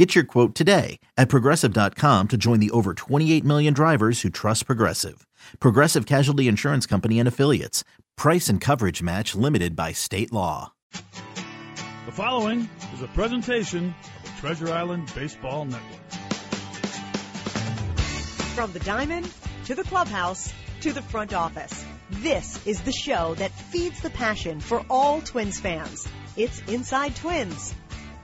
Get your quote today at progressive.com to join the over 28 million drivers who trust Progressive. Progressive Casualty Insurance Company and Affiliates. Price and coverage match limited by state law. The following is a presentation of the Treasure Island Baseball Network. From the diamond to the clubhouse to the front office. This is the show that feeds the passion for all Twins fans. It's Inside Twins.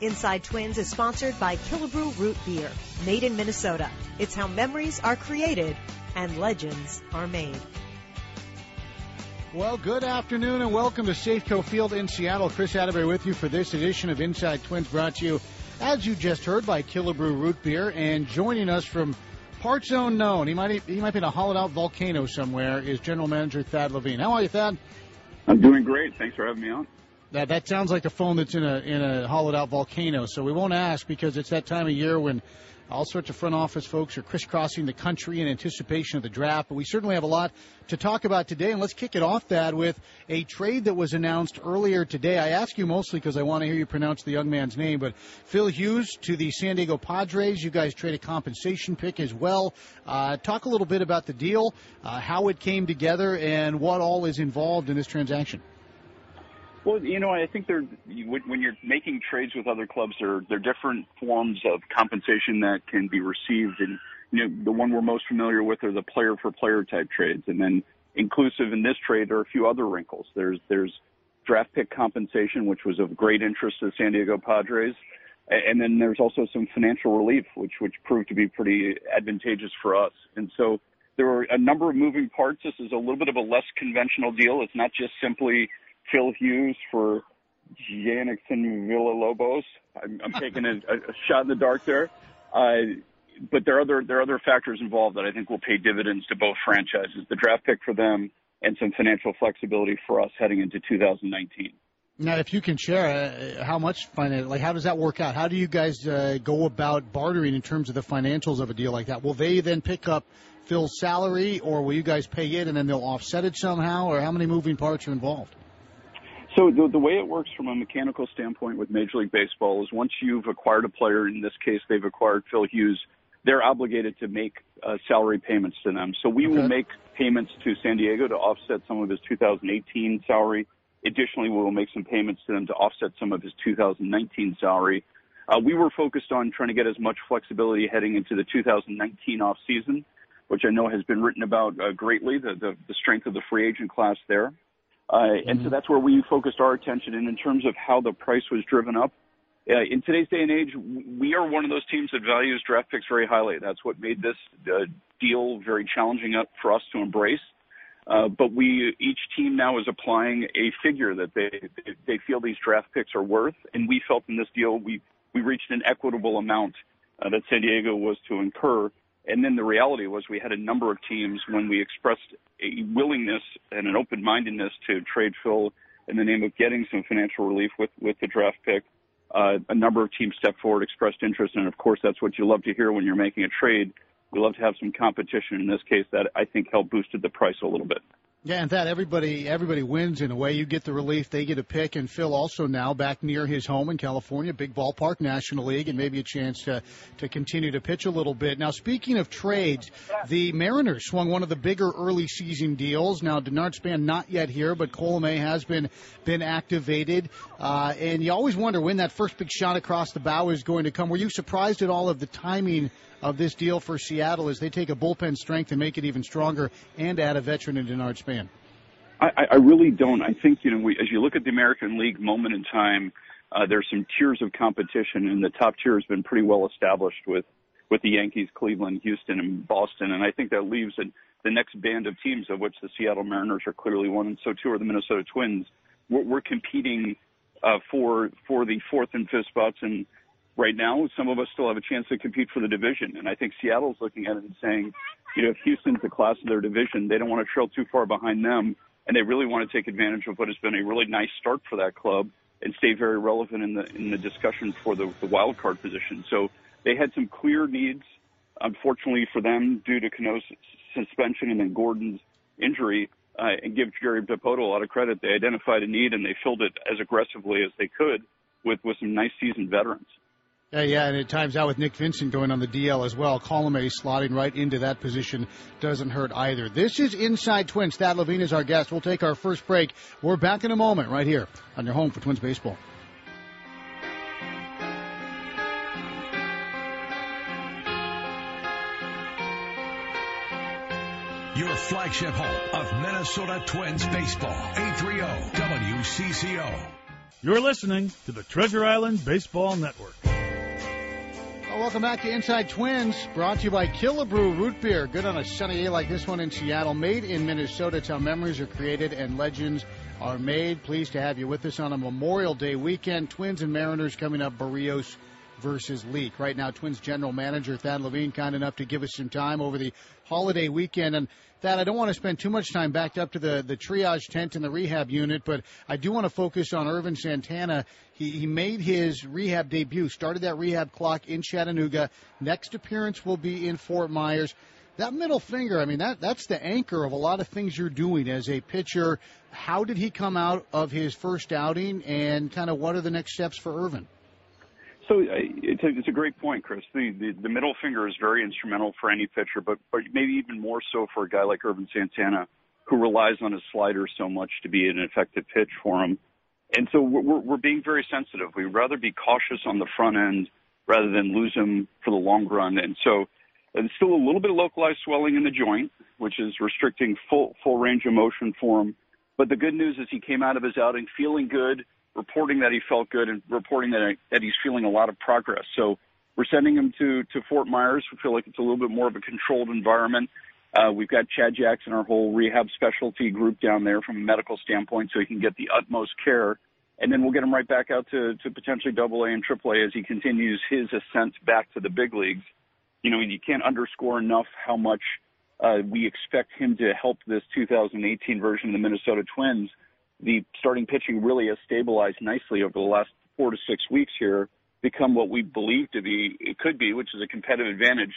Inside Twins is sponsored by Killebrew Root Beer, made in Minnesota. It's how memories are created and legends are made. Well, good afternoon and welcome to Safeco Field in Seattle. Chris Atterbury with you for this edition of Inside Twins brought to you, as you just heard, by Killebrew Root Beer. And joining us from parts unknown, he might he might be in a hollowed out volcano somewhere, is General Manager Thad Levine. How are you, Thad? I'm doing great. Thanks for having me on. That that sounds like a phone that's in a in a hollowed out volcano. So we won't ask because it's that time of year when all sorts of front office folks are crisscrossing the country in anticipation of the draft. But we certainly have a lot to talk about today, and let's kick it off Thad with a trade that was announced earlier today. I ask you mostly because I want to hear you pronounce the young man's name, but Phil Hughes to the San Diego Padres. You guys trade a compensation pick as well. Uh, talk a little bit about the deal, uh, how it came together, and what all is involved in this transaction. Well, you know, I think there when you're making trades with other clubs, there there are different forms of compensation that can be received, and you know, the one we're most familiar with are the player for player type trades, and then inclusive in this trade are a few other wrinkles. There's there's draft pick compensation, which was of great interest to the San Diego Padres, and then there's also some financial relief, which which proved to be pretty advantageous for us, and so. There were a number of moving parts. This is a little bit of a less conventional deal. It's not just simply Phil Hughes for Jackson Villalobos. I'm, I'm taking a, a, shot in the dark there. Uh, but there are other there are other factors involved that I think will pay dividends to both franchises. The draft pick for them and some financial flexibility for us heading into 2019. Now, if you can share uh, how much finance, like how does that work out? How do you guys uh, go about bartering in terms of the financials of a deal like that? Will they then pick up Phil's salary, or will you guys pay it and then they'll offset it somehow, or how many moving parts are involved? So the, the way it works from a mechanical standpoint with Major League Baseball is once you've acquired a player, in this case they've acquired Phil Hughes, they're obligated to make uh, salary payments to them. So we okay. will make payments to San Diego to offset some of his 2018 salary. Additionally, we will make some payments to them to offset some of his 2019 salary. Uh, we were focused on trying to get as much flexibility heading into the 2019 off season, which I know has been written about uh, greatly, the, the, the strength of the free agent class there. Uh, mm-hmm. And so mm-hmm. that's where we focused our attention. And in terms of how the price was driven up, uh, in today's day and age, we are one of those teams that values draft picks very highly. That's what made this uh, deal very challenging up for us to embrace. Uh, but we, each team now is applying a figure that they they feel these draft picks are worth, and we felt in this deal we we reached an equitable amount uh, that San Diego was to incur and then the reality was we had a number of teams when we expressed a willingness and an open mindedness to trade Phil in the name of getting some financial relief with, with the draft pick. Uh, a number of teams stepped forward, expressed interest, and of course that's what you love to hear when you're making a trade. We love to have some competition. In this case, that I think helped boosted the price a little bit. Yeah, and that everybody everybody wins in a way. You get the relief, they get a pick, and Phil also now back near his home in California, big ballpark, National League, and maybe a chance to to continue to pitch a little bit. Now, speaking of trades, the Mariners swung one of the bigger early season deals. Now, Denard Span not yet here, but Colomé has been been activated, uh, and you always wonder when that first big shot across the bow is going to come. Were you surprised at all of the timing? Of this deal for Seattle as they take a bullpen strength and make it even stronger and add a veteran in Denard Span? I, I really don't. I think, you know, we, as you look at the American League moment in time, uh, there's some tiers of competition, and the top tier has been pretty well established with, with the Yankees, Cleveland, Houston, and Boston. And I think that leaves a, the next band of teams, of which the Seattle Mariners are clearly one, and so too are the Minnesota Twins. We're, we're competing uh, for for the fourth and fifth spots, and right now, some of us still have a chance to compete for the division. And I think Seattle's looking at it and saying, you know, if Houston's the class of their division, they don't want to trail too far behind them. and they really want to take advantage of what has been a really nice start for that club and stay very relevant in the in the discussion for the, the wild card position. So they had some clear needs. Unfortunately for them, due to Cano's suspension and then Gordon's injury, uh, and give Jerry Dipoto a lot of credit, they identified a need and they filled it as aggressively as they could with with some nice seasoned veterans. Yeah, yeah, and it times out with Nick Vincent going on the DL as well. Colomé slotting right into that position doesn't hurt either. This is Inside Twins. Thad Levine is our guest. We'll take our first break. We're back in a moment right here on your home for Twins baseball. Your flagship home of Minnesota Twins baseball. 830 WCCO. You're listening to the Treasure Island Baseball Network. Well, welcome back to Inside Twins, brought to you by Killebrew Root Beer. Good on a sunny day like this one in Seattle. Made in Minnesota. It's how memories are created and legends are made. Pleased to have you with us on a Memorial Day weekend. Twins and Mariners coming up. Berrios versus Leake. Right now, Twins general manager Thad Levine kind enough to give us some time over the holiday weekend. And Thad, I don't want to spend too much time backed up to the, the triage tent in the rehab unit, but I do want to focus on Ervin Santana. He, he made his rehab debut, started that rehab clock in Chattanooga. Next appearance will be in Fort Myers. That middle finger, I mean, that, that's the anchor of a lot of things you're doing as a pitcher. How did he come out of his first outing, and kind of what are the next steps for Ervin? So uh, it's a, it's a great point, Chris. The, the the middle finger is very instrumental for any pitcher, but but maybe even more so for a guy like Ervin Santana, who relies on his slider so much to be an effective pitch for him. And so we're we're being very sensitive. We'd rather be cautious on the front end rather than lose him for the long run. And so there's still a little bit of localized swelling in the joint, which is restricting full full range of motion for him. But the good news is he came out of his outing feeling good reporting that he felt good and reporting that, that he's feeling a lot of progress. So we're sending him to, to Fort Myers. We feel like it's a little bit more of a controlled environment. Uh, we've got Chad Jackson, our whole rehab specialty group down there from a medical standpoint, so he can get the utmost care. And then we'll get him right back out to, to potentially double A and triple A as he continues his ascent back to the big leagues. You know, and you can't underscore enough how much uh, we expect him to help this 2018 version of the Minnesota Twins – the starting pitching really has stabilized nicely over the last four to six weeks here, become what we believe to be, it could be, which is a competitive advantage.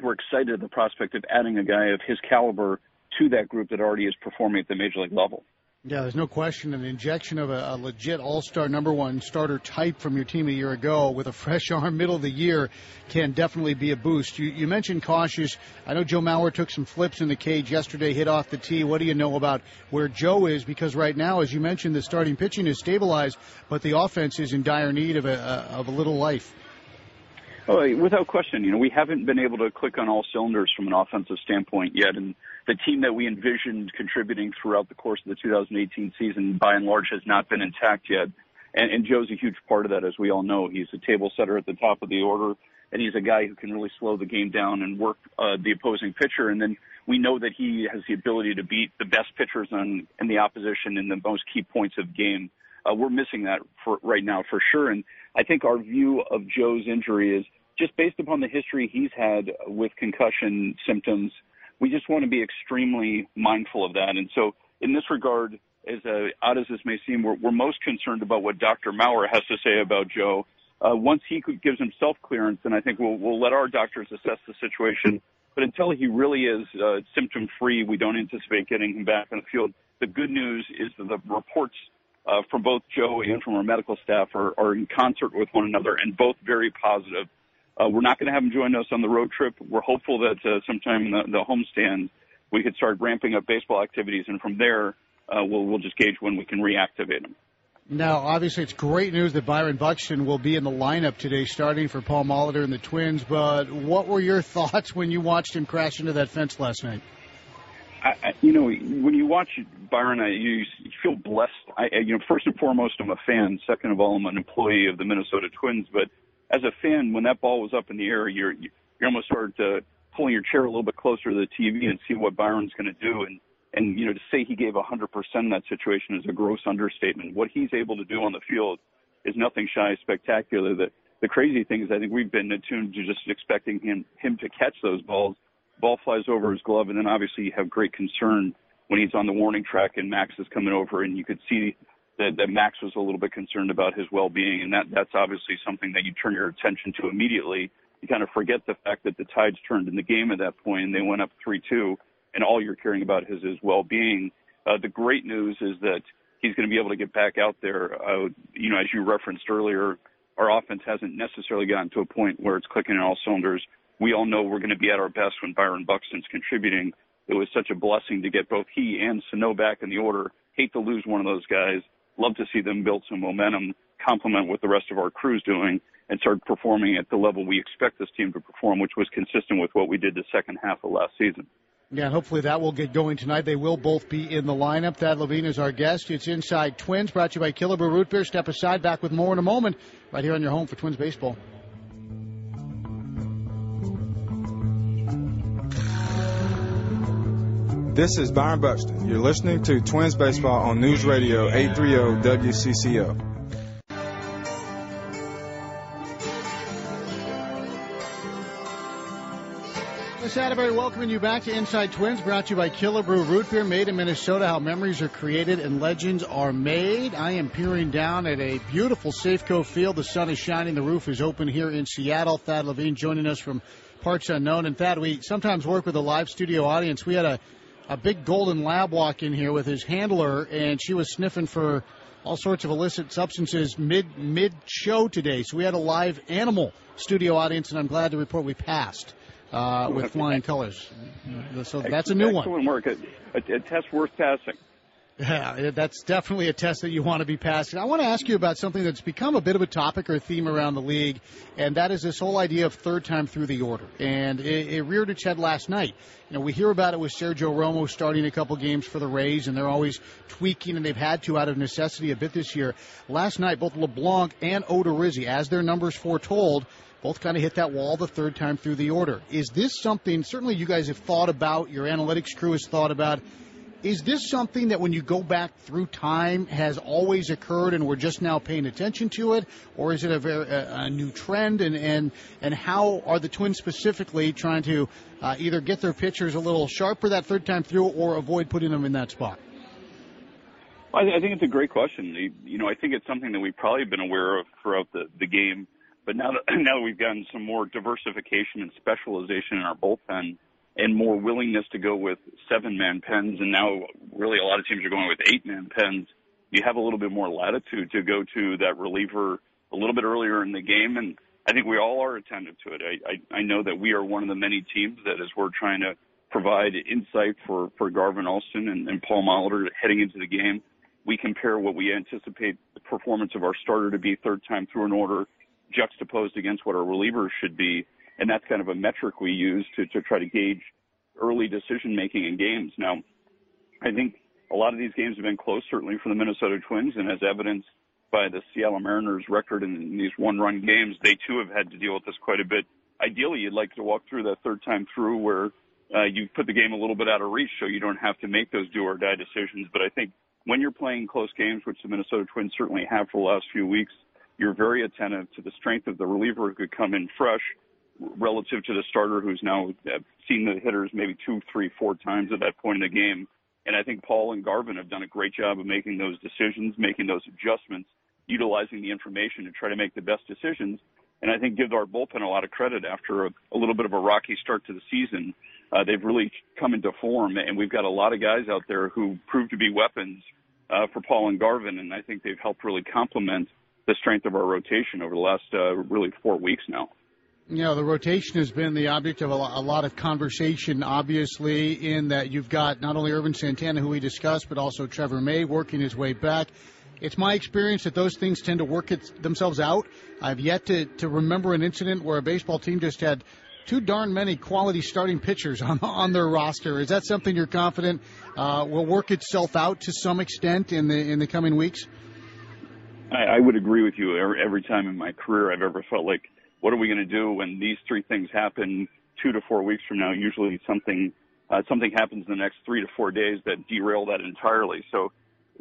We're excited at the prospect of adding a guy of his caliber to that group that already is performing at the major league level. Yeah, there's no question. An injection of a, a legit all-star number one starter type from your team a year ago with a fresh arm middle of the year can definitely be a boost. You, you mentioned cautious. I know Joe Mauer took some flips in the cage yesterday, hit off the tee. What do you know about where Joe is? Because right now, as you mentioned, the starting pitching is stabilized, but the offense is in dire need of a, a of a little life. Oh, without question. You know, we haven't been able to click on all cylinders from an offensive standpoint yet, and the team that we envisioned contributing throughout the course of the 2018 season, by and large, has not been intact yet. And, and Joe's a huge part of that, as we all know. He's a table setter at the top of the order, and he's a guy who can really slow the game down and work uh, the opposing pitcher. And then we know that he has the ability to beat the best pitchers on in the opposition in the most key points of game. Uh, we're missing that for right now for sure. And I think our view of Joe's injury is just based upon the history he's had with concussion symptoms. We just want to be extremely mindful of that. And so, in this regard, as uh, odd as this may seem, we're, we're most concerned about what Dr. Mauer has to say about Joe. Uh, once he gives himself clearance, then I think we'll, we'll let our doctors assess the situation. But until he really is uh, symptom free, we don't anticipate getting him back on the field. The good news is that the reports uh, from both Joe and from our medical staff are, are in concert with one another and both very positive. Uh, we're not going to have him join us on the road trip. We're hopeful that uh, sometime in the, the homestand we could start ramping up baseball activities, and from there uh, we'll we'll just gauge when we can reactivate him. Now, obviously, it's great news that Byron Buxton will be in the lineup today, starting for Paul Molitor and the Twins. But what were your thoughts when you watched him crash into that fence last night? I, I, you know, when you watch Byron, I, you, you feel blessed. I, you know, first and foremost, I'm a fan. Second of all, I'm an employee of the Minnesota Twins. But as a fan, when that ball was up in the air, you're you're almost started to pulling your chair a little bit closer to the TV and see what Byron's going to do. And and you know to say he gave 100% in that situation is a gross understatement. What he's able to do on the field is nothing shy of spectacular. The the crazy thing is I think we've been attuned to just expecting him him to catch those balls. Ball flies over his glove, and then obviously you have great concern when he's on the warning track and Max is coming over, and you could see that, that Max was a little bit concerned about his well-being, and that that's obviously something that you turn your attention to immediately. You kind of forget the fact that the tides turned in the game at that point, and they went up three-two, and all you're caring about is his well-being. Uh, the great news is that he's going to be able to get back out there. Uh, you know, as you referenced earlier, our offense hasn't necessarily gotten to a point where it's clicking on all cylinders. We all know we're going to be at our best when Byron Buxton's contributing. It was such a blessing to get both he and Sano back in the order. Hate to lose one of those guys. Love to see them build some momentum, complement what the rest of our crew's doing, and start performing at the level we expect this team to perform, which was consistent with what we did the second half of last season. Yeah, hopefully that will get going tonight. They will both be in the lineup. Thad Levine is our guest. It's Inside Twins, brought to you by Killebrew Root Beer. Step aside, back with more in a moment, right here on your home for Twins baseball. This is Byron Buxton. You're listening to Twins Baseball on News Radio 830 WCCO. Saturday, welcoming you back to Inside Twins, brought to you by Killebrew Root Beer, made in Minnesota. How memories are created and legends are made. I am peering down at a beautiful Safeco field. The sun is shining. The roof is open here in Seattle. Thad Levine joining us from Parts Unknown. And Thad, we sometimes work with a live studio audience. We had a a big golden lab walk in here with his handler, and she was sniffing for all sorts of illicit substances mid mid show today. So we had a live animal studio audience, and I'm glad to report we passed uh, with flying colors. So that's a new one. Excellent work. A, a, a test worth passing. Yeah, that's definitely a test that you want to be passing. I want to ask you about something that's become a bit of a topic or theme around the league, and that is this whole idea of third time through the order. And it, it reared its head last night. You know, we hear about it with Sergio Romo starting a couple games for the Rays, and they're always tweaking, and they've had to out of necessity a bit this year. Last night, both LeBlanc and Odorizzi, as their numbers foretold, both kind of hit that wall the third time through the order. Is this something, certainly you guys have thought about, your analytics crew has thought about, is this something that when you go back through time has always occurred and we're just now paying attention to it, or is it a, very, a, a new trend? And, and and how are the Twins specifically trying to uh, either get their pitchers a little sharper that third time through, or avoid putting them in that spot? Well, I think it's a great question. You know, I think it's something that we've probably been aware of throughout the, the game but now that now that we've gotten some more diversification and specialization in our bullpen and more willingness to go with seven man pens and now really a lot of teams are going with eight man pens, you have a little bit more latitude to go to that reliever a little bit earlier in the game and I think we all are attentive to it. I, I, I know that we are one of the many teams that as we're trying to provide insight for, for Garvin Alston and, and Paul Molitor heading into the game, we compare what we anticipate the performance of our starter to be third time through an order juxtaposed against what our relievers should be. And that's kind of a metric we use to, to try to gauge early decision making in games. Now, I think a lot of these games have been close, certainly for the Minnesota Twins, and as evidenced by the Seattle Mariners record in these one run games, they too have had to deal with this quite a bit. Ideally, you'd like to walk through that third time through where uh, you put the game a little bit out of reach so you don't have to make those do or die decisions. But I think when you're playing close games, which the Minnesota Twins certainly have for the last few weeks, you're very attentive to the strength of the reliever who could come in fresh relative to the starter who's now uh, seen the hitters maybe two, three, four times at that point in the game. And I think Paul and Garvin have done a great job of making those decisions, making those adjustments, utilizing the information to try to make the best decisions. And I think give our bullpen a lot of credit after a, a little bit of a rocky start to the season. Uh, they've really come into form, and we've got a lot of guys out there who prove to be weapons uh, for Paul and Garvin, and I think they've helped really complement – the strength of our rotation over the last uh, really four weeks now. You know, the rotation has been the object of a lot of conversation, obviously, in that you've got not only Ervin Santana, who we discussed, but also Trevor May working his way back. It's my experience that those things tend to work it, themselves out. I've yet to, to remember an incident where a baseball team just had too darn many quality starting pitchers on on their roster. Is that something you're confident uh, will work itself out to some extent in the in the coming weeks? I, I would agree with you. Every, every time in my career, I've ever felt like, what are we going to do when these three things happen two to four weeks from now? Usually something uh, something happens in the next three to four days that derail that entirely. So,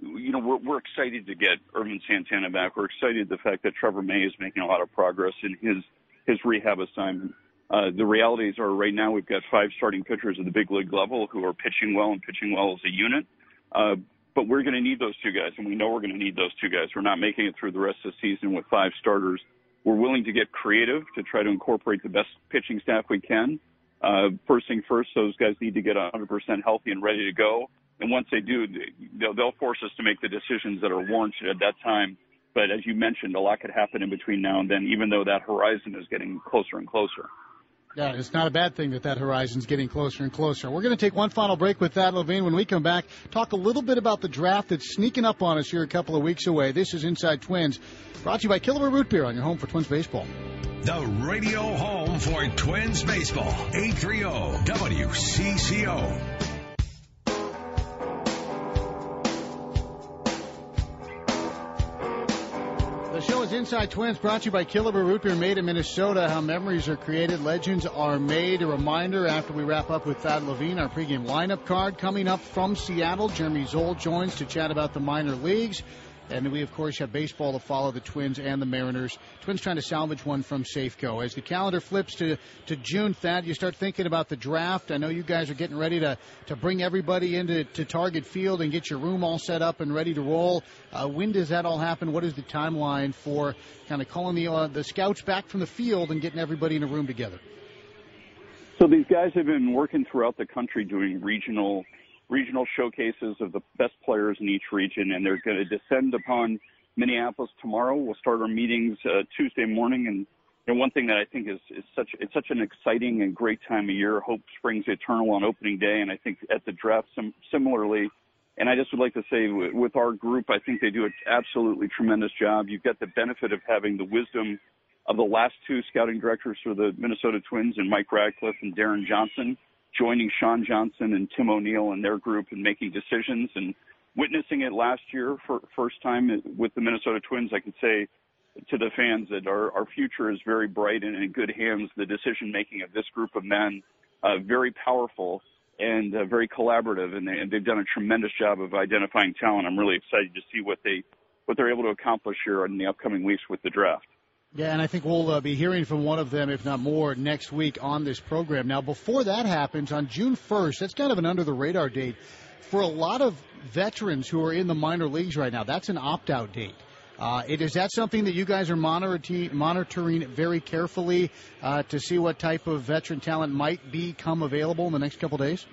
you know, we're, we're excited to get Ervin Santana back. We're excited the fact that Trevor May is making a lot of progress in his his rehab assignment. Uh, the realities are right now we've got five starting pitchers at the big league level who are pitching well and pitching well as a unit. Uh, but we're going to need those two guys, and we know we're going to need those two guys. We're not making it through the rest of the season with five starters. We're willing to get creative to try to incorporate the best pitching staff we can. Uh, first thing first, those guys need to get 100% healthy and ready to go. And once they do, they'll, they'll force us to make the decisions that are warranted at that time. But as you mentioned, a lot could happen in between now and then, even though that horizon is getting closer and closer. Yeah, it's not a bad thing that that horizon's getting closer and closer. We're going to take one final break with Thad, Levine. When we come back, talk a little bit about the draft that's sneaking up on us here a couple of weeks away. This is Inside Twins, brought to you by Killebrew Root Beer on your home for Twins baseball. The radio home for Twins baseball, 830 WCCO. Inside Twins, brought to you by Killebrew Root Beer, made in Minnesota. How memories are created, legends are made. A reminder after we wrap up with Thad Levine, our pregame lineup card coming up from Seattle. Jeremy Zoll joins to chat about the minor leagues. And we, of course, have baseball to follow the Twins and the Mariners. Twins trying to salvage one from Safeco. As the calendar flips to, to June, Thad, you start thinking about the draft. I know you guys are getting ready to, to bring everybody into to Target Field and get your room all set up and ready to roll. Uh, when does that all happen? What is the timeline for kind of calling the, uh, the scouts back from the field and getting everybody in a room together? So these guys have been working throughout the country doing regional regional showcases of the best players in each region, and they're going to descend upon Minneapolis tomorrow. We'll start our meetings uh, Tuesday morning, and one thing that I think is, is such it's such an exciting and great time of year. Hope springs eternal on opening day, and I think at the draft sim- similarly. And I just would like to say with our group, I think they do an absolutely tremendous job. You've got the benefit of having the wisdom of the last two scouting directors for the Minnesota Twins and Mike Radcliff and Deron Johnson joining Sean Johnson and Tim O'Neill and their group and making decisions and witnessing it last year for first time with the Minnesota Twins. I can say to the fans that our, our future is very bright and in good hands. The decision making of this group of men, uh, very powerful and uh, very collaborative, and, they, and they've done a tremendous job of identifying talent. I'm really excited to see what they what they're able to accomplish here in the upcoming weeks with the draft. Yeah, and I think we'll uh, be hearing from one of them, if not more, next week on this program. Now, before that happens, on June 1st, that's kind of an under the radar date. For a lot of veterans who are in the minor leagues right now, that's an opt out date. Uh, it, is that something that you guys are monitoring, monitoring very carefully uh, to see what type of veteran talent might become available in the next couple days?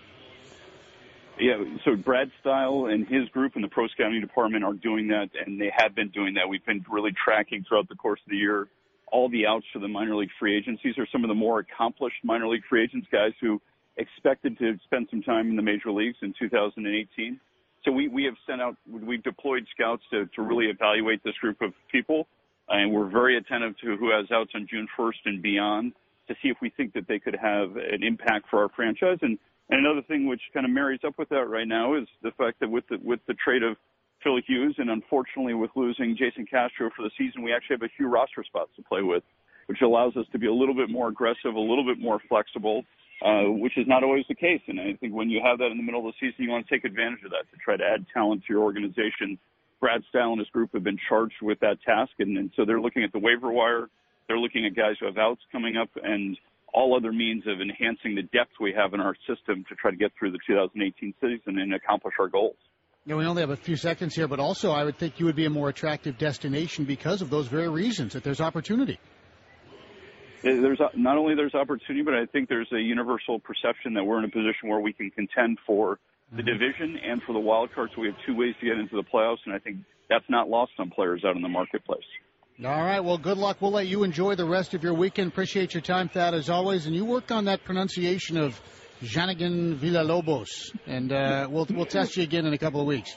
Yeah, so Brad Steil and his group in the pro scouting department are doing that, and they have been doing that. We've been really tracking throughout the course of the year all the outs for the minor league free agents. These are some of the more accomplished minor league free agents, guys who expected to spend some time in the major leagues in 2018. So we, we have sent out, we've deployed scouts to, to really evaluate this group of people, and we're very attentive to who has outs on June 1st and beyond to see if we think that they could have an impact for our franchise. And and another thing which kind of marries up with that right now is the fact that with the with the trade of Phil Hughes and unfortunately with losing Jason Castro for the season, we actually have a few roster spots to play with, which allows us to be a little bit more aggressive, a little bit more flexible, uh, which is not always the case. And I think when you have that in the middle of the season, you want to take advantage of that to try to add talent to your organization. Brad Steil and his group have been charged with that task, and, and so they're looking at the waiver wire. They're looking at guys who have outs coming up, and all other means of enhancing the depth we have in our system to try to get through the 2018 season and accomplish our goals. Yeah, we only have a few seconds here, but also I would think you would be a more attractive destination because of those very reasons that there's opportunity. There's not only there's opportunity, but I think there's a universal perception that we're in a position where we can contend for the mm-hmm. division and for the wild card. So we have two ways to get into the playoffs, and I think that's not lost on players out in the marketplace. All right. Well, good luck. We'll let you enjoy the rest of your weekend. Appreciate your time, Thad, as always. And you work on that pronunciation of Janigson Villalobos, and uh, we'll we'll test you again in a couple of weeks.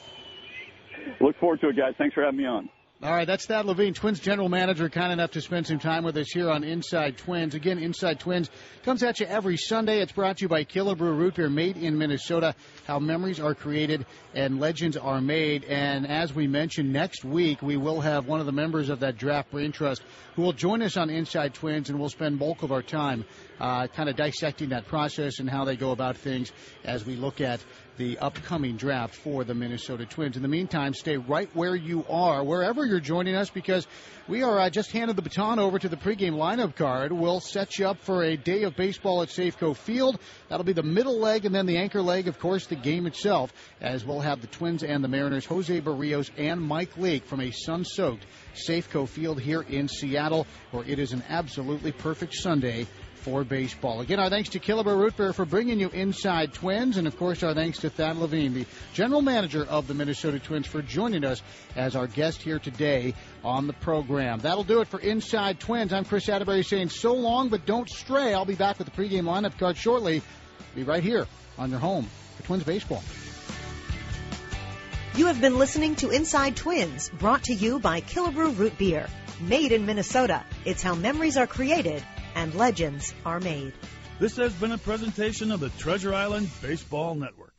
Look forward to it, guys. Thanks for having me on. All right, that's Thad Levine, Twins general manager, kind enough to spend some time with us here on Inside Twins. Again, Inside Twins comes at you every Sunday. It's brought to you by Killebrew Root Beer, made in Minnesota. How memories are created and legends are made. And as we mentioned, next week we will have one of the members of that draft brain trust who will join us on Inside Twins, and we'll spend bulk of our time uh, kind of dissecting that process and how they go about things as we look at the upcoming draft for the Minnesota Twins. In the meantime, stay right where you are, wherever you're joining us, because we are uh, just handed the baton over to the pregame lineup card. We'll set you up for a day of baseball at Safeco Field. That'll be the middle leg, and then the anchor leg, of course, the game itself, as we'll have the Twins and the Mariners, Jose Berrios and Mike Leake from a sun-soaked Safeco Field here in Seattle, where it is an absolutely perfect Sunday for baseball. Again, our thanks to Killebrew Root Beer for bringing you Inside Twins, and of course, our thanks to Thad Levine, the general manager of the Minnesota Twins, for joining us as our guest here today on the program. That'll do it for Inside Twins. I'm Chris Atterbury saying so long, but don't stray. I'll be back with the pregame lineup card shortly. Be right here on your home for Twins baseball. You have been listening to Inside Twins, brought to you by Killebrew Root Beer. Made in Minnesota. It's how memories are created and legends are made. This has been a presentation of the Treasure Island Baseball Network.